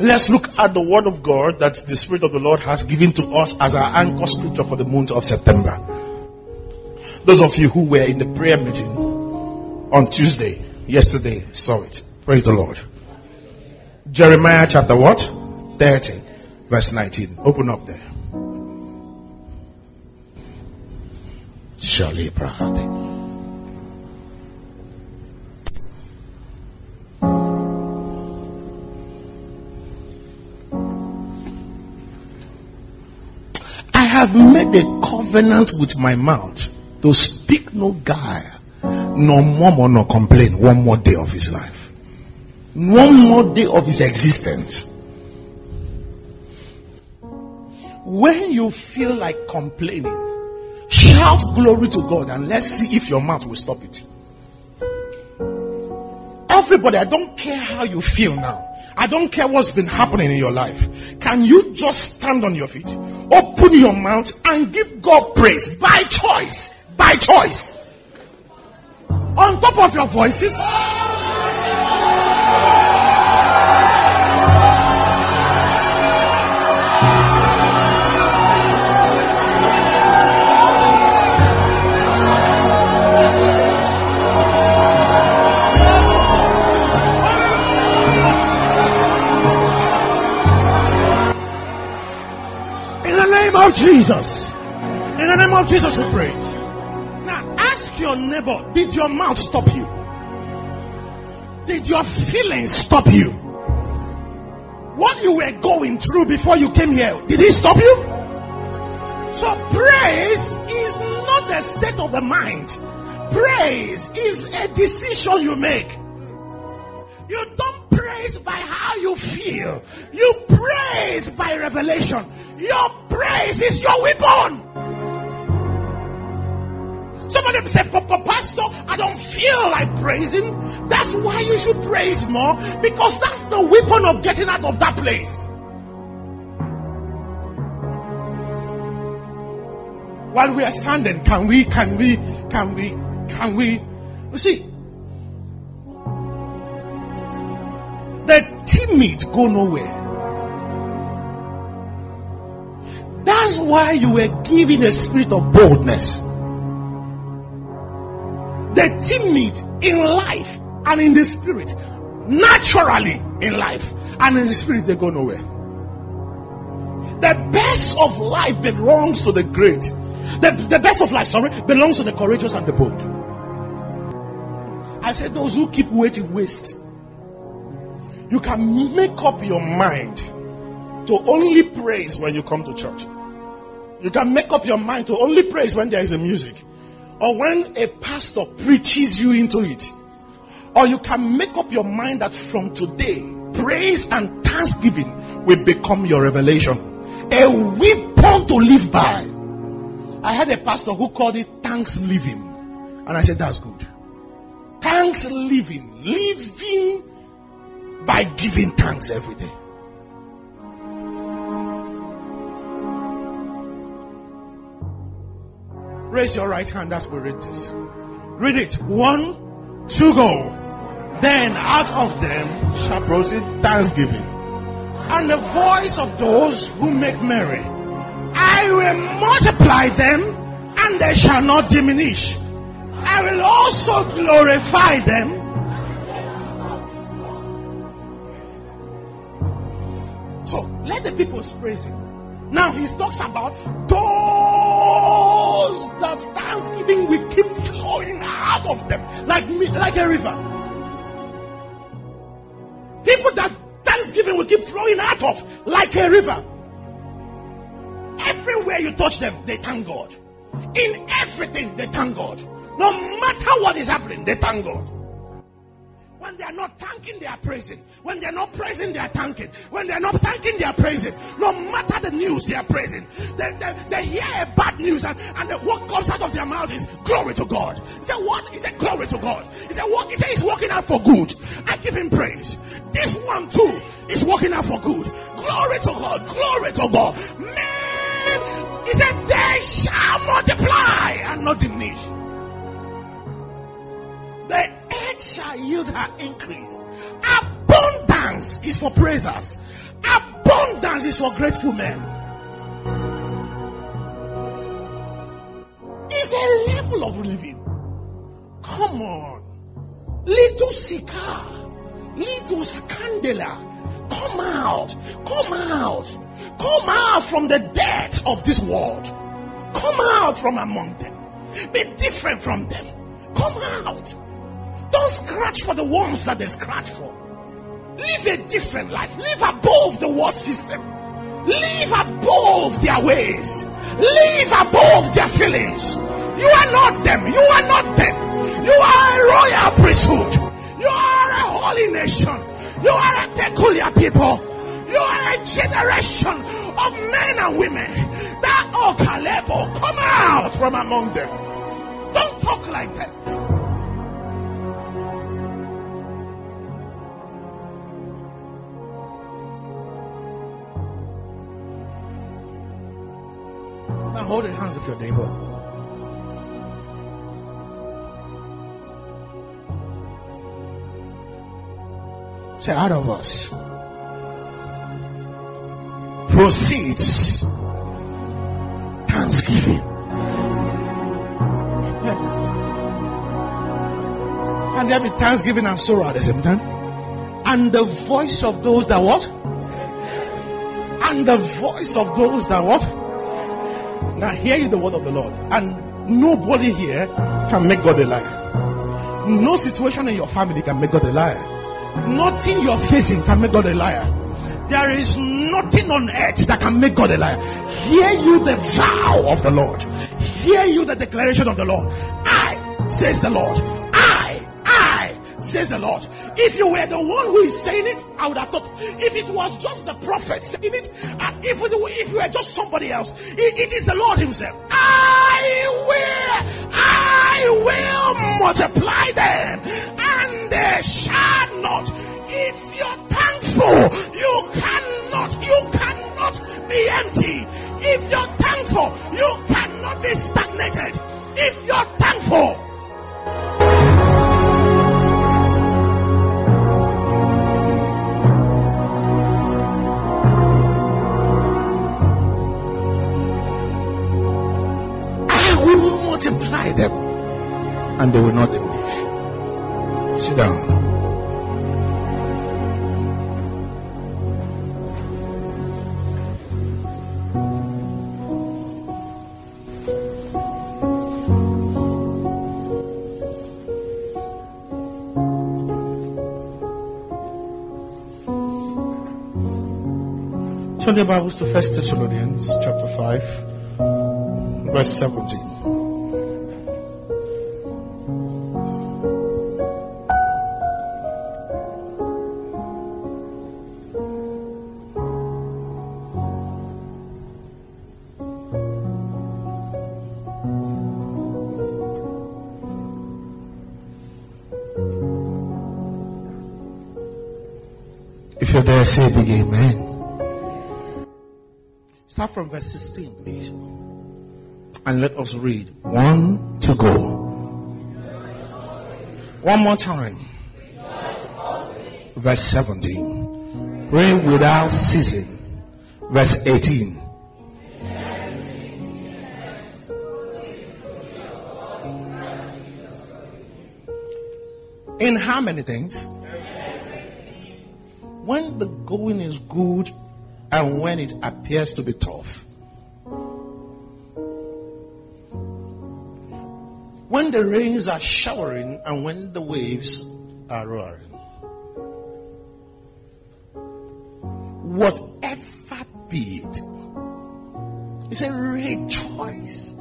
Let's look at the word of God that the Spirit of the Lord has given to us as our anchor scripture for the month of September. Those of you who were in the prayer meeting on Tuesday, yesterday, saw it. Praise the Lord. Jeremiah chapter what? 30, verse 19. Open up there. Shali Prahade. Have made a covenant with my mouth to speak no guile, no murmur, nor complain one more day of his life. One more day of his existence. When you feel like complaining, shout glory to God and let's see if your mouth will stop it. Everybody, I don't care how you feel now. I don't care what's been happening in your life. Can you just stand on your feet, open your mouth, and give God praise by choice? By choice. On top of your voices. Jesus. In the name of Jesus, we pray. Now ask your neighbor, did your mouth stop you? Did your feelings stop you? What you were going through before you came here, did it stop you? So praise is not the state of the mind. Praise is a decision you make. You don't praise by how you feel. You praise by revelation. Your praise is your weapon. Some of them say, Papa Pastor, I don't feel like praising. That's why you should praise more because that's the weapon of getting out of that place. While we are standing, can we, can we, can we, can we? You see, the timid go nowhere. That's why you were given a spirit of boldness. The timid in life and in the spirit, naturally in life and in the spirit, they go nowhere. The best of life belongs to the great. The, the best of life, sorry, belongs to the courageous and the bold. I said, those who keep waiting waste. You can make up your mind to only praise when you come to church. You can make up your mind to only praise when there is a music or when a pastor preaches you into it. Or you can make up your mind that from today, praise and thanksgiving will become your revelation. A weapon to live by. I had a pastor who called it thanks living. And I said, that's good. Thanks living. Living by giving thanks every day. Raise your right hand as we read this. Read it. One, two, go. Then out of them shall proceed thanksgiving. And the voice of those who make merry. I will multiply them and they shall not diminish. I will also glorify them. So let the people praise him. Now he talks about those a river. People that thanksgiving will keep flowing out of like a river. Everywhere you touch them, they thank God. In everything, they thank God. No matter what is happening, they thank God. When they are not thanking, they are praising. When they are not praising, they are thanking. When they are not thanking, they are praising. No matter the news, they are praising. They, they, they hear a bad news and, and what comes out of their mouth is glory to God. He said, What? He said, Glory to God. He said, What? He said, He's working out for good. I give him praise. This one too is working out for good. Glory to God. Glory to God. Man, he said, They shall multiply and not diminish. The earth shall yield her increase. Abundance is for praisers. Abundance is for grateful men. It's a level of living. Come on. Little Sika, little Scandala. Come out. Come out. Come out from the death of this world. Come out from among them. Be different from them. Come out. Don't scratch for the ones that they scratch for. Live a different life. Live above the world system. Live above their ways. Live above their feelings. You are not them. You are not them. You are a royal priesthood. You are a holy nation. You are a peculiar people. You are a generation of men and women that oh Kalebo, oh, come out from among them. Don't talk like that. Hold the hands of your neighbor. Say out of us proceeds thanksgiving. and there be thanksgiving and sorrow at the same time. And the voice of those that what? And the voice of those that what? Now hear you the word of the Lord. And nobody here can make God a liar. No situation in your family can make God a liar. Nothing you're facing can make God a liar. There is nothing on earth that can make God a liar. Hear you the vow of the Lord. Hear you the declaration of the Lord. I, says the Lord. Says the Lord. If you were the one who is saying it, I would have thought. If it was just the prophet saying it, if, if you were just somebody else, it, it is the Lord Himself. I will, I will multiply them, and they shall not. If you're thankful, you cannot, you cannot be empty. If you're thankful, you cannot be stagnated. If you're thankful, and they will not diminish. Sit down. Turn your Bibles to First Thessalonians chapter 5, verse 17. If you're there, say big amen. Start from verse 16, please. And let us read. One to go. One more time. Verse 17. Pray without ceasing. Verse 18. In how many things? When the going is good and when it appears to be tough. When the rains are showering and when the waves are roaring. Whatever be it, he said, rejoice.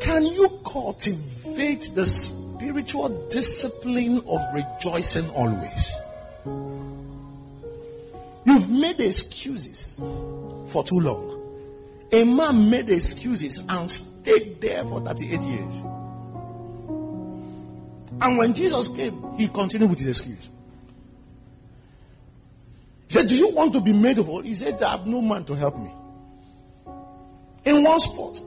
Can you cultivate the spiritual discipline of rejoicing always? You've made excuses for too long. A man made excuses and stayed there for 38 years. And when Jesus came, he continued with his excuse. He said, Do you want to be made whole? He said, I have no man to help me. In one spot,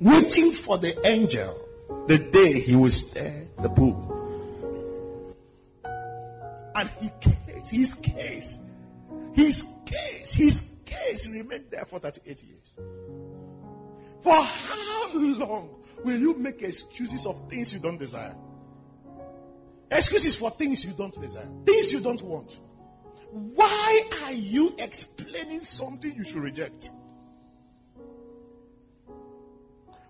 waiting for the angel the day he will stir the pool. And he kept his case His case, his case remained there for 38 years. For how long will you make excuses of things you don't desire? Excuses for things you don't desire, things you don't want. Why are you explaining something you should reject?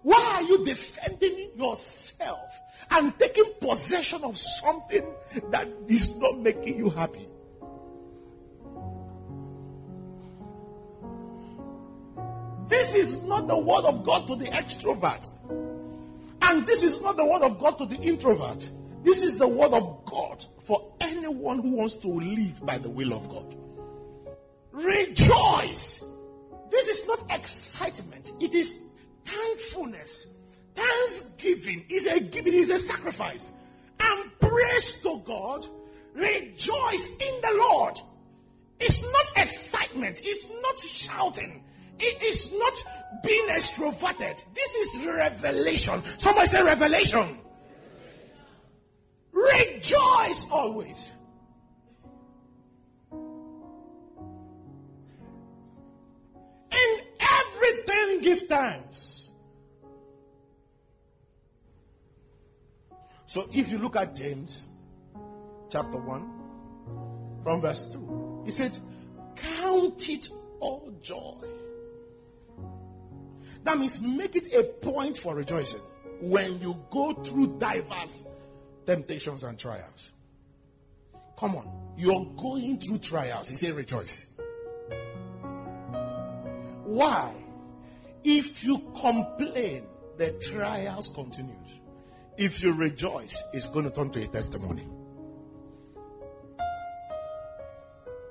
Why are you defending yourself and taking possession of something that is not making you happy? This is not the word of God to the extrovert. And this is not the word of God to the introvert. This is the word of God for anyone who wants to live by the will of God. Rejoice. This is not excitement. It is thankfulness. Thanksgiving is a giving, is a sacrifice. And praise to God. Rejoice in the Lord. It's not excitement. It's not shouting. It is not being extroverted. This is revelation. Somebody say revelation. Rejoice always. In everything give thanks. So if you look at James chapter 1 from verse 2, he said, Count it all joy. That means make it a point for rejoicing when you go through diverse temptations and trials. Come on, you're going through trials. He said, rejoice. Why? If you complain, the trials continues. If you rejoice, it's going to turn to a testimony.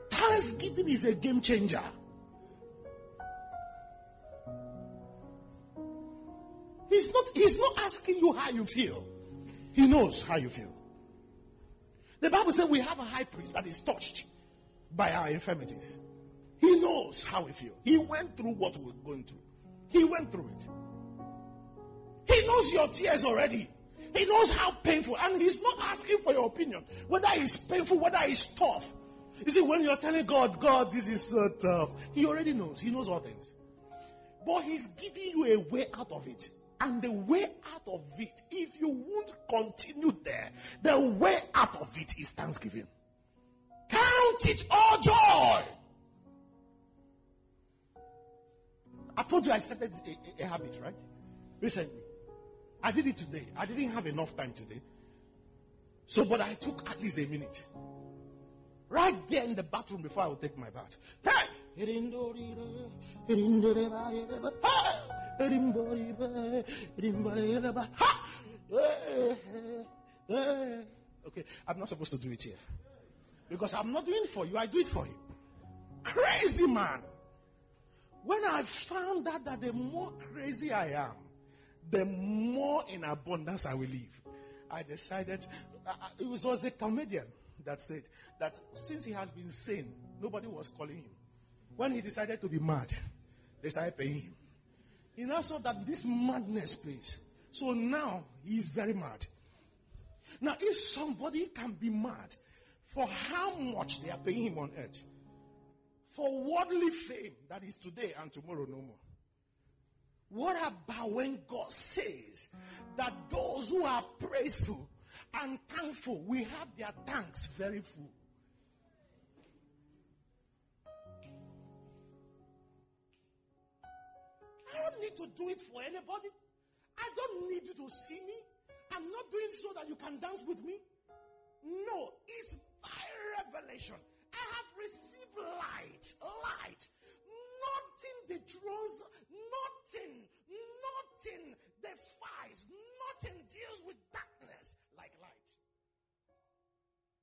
Thanksgiving is a game changer. He's not, he's not asking you how you feel. He knows how you feel. The Bible says we have a high priest that is touched by our infirmities. He knows how we feel. He went through what we're going through. He went through it. He knows your tears already. He knows how painful, and he's not asking for your opinion, whether it's painful, whether it's tough. You see, when you're telling God, God, this is so tough, He already knows. He knows all things. But He's giving you a way out of it. And the way out of it, if you won't continue there, the way out of it is thanksgiving. Count it all joy. I told you I started a, a, a habit, right? Recently. I did it today. I didn't have enough time today. So, but I took at least a minute. Right there in the bathroom before I would take my bath. Hey! Eh, eh, eh. Okay, I'm not supposed to do it here. Because I'm not doing it for you, I do it for you. Crazy man. When I found out that the more crazy I am, the more in abundance I will live, I decided, uh, uh it was, was a comedian that said that since he has been sane, nobody was calling him. When he decided to be mad, they started paying him. He now saw that this madness pays. So now he is very mad. Now, if somebody can be mad for how much they are paying him on earth, for worldly fame that is today and tomorrow no more. What about when God says that those who are praiseful and thankful will have their tanks very full? Don't need to do it for anybody. I don't need you to see me. I'm not doing so that you can dance with me. No, it's by revelation. I have received light. Light. Nothing dethrons, nothing, nothing defies, nothing deals with darkness like light.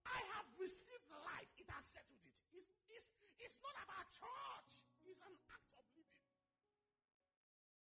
I have received light. It has settled it. It's, it's, it's not about church.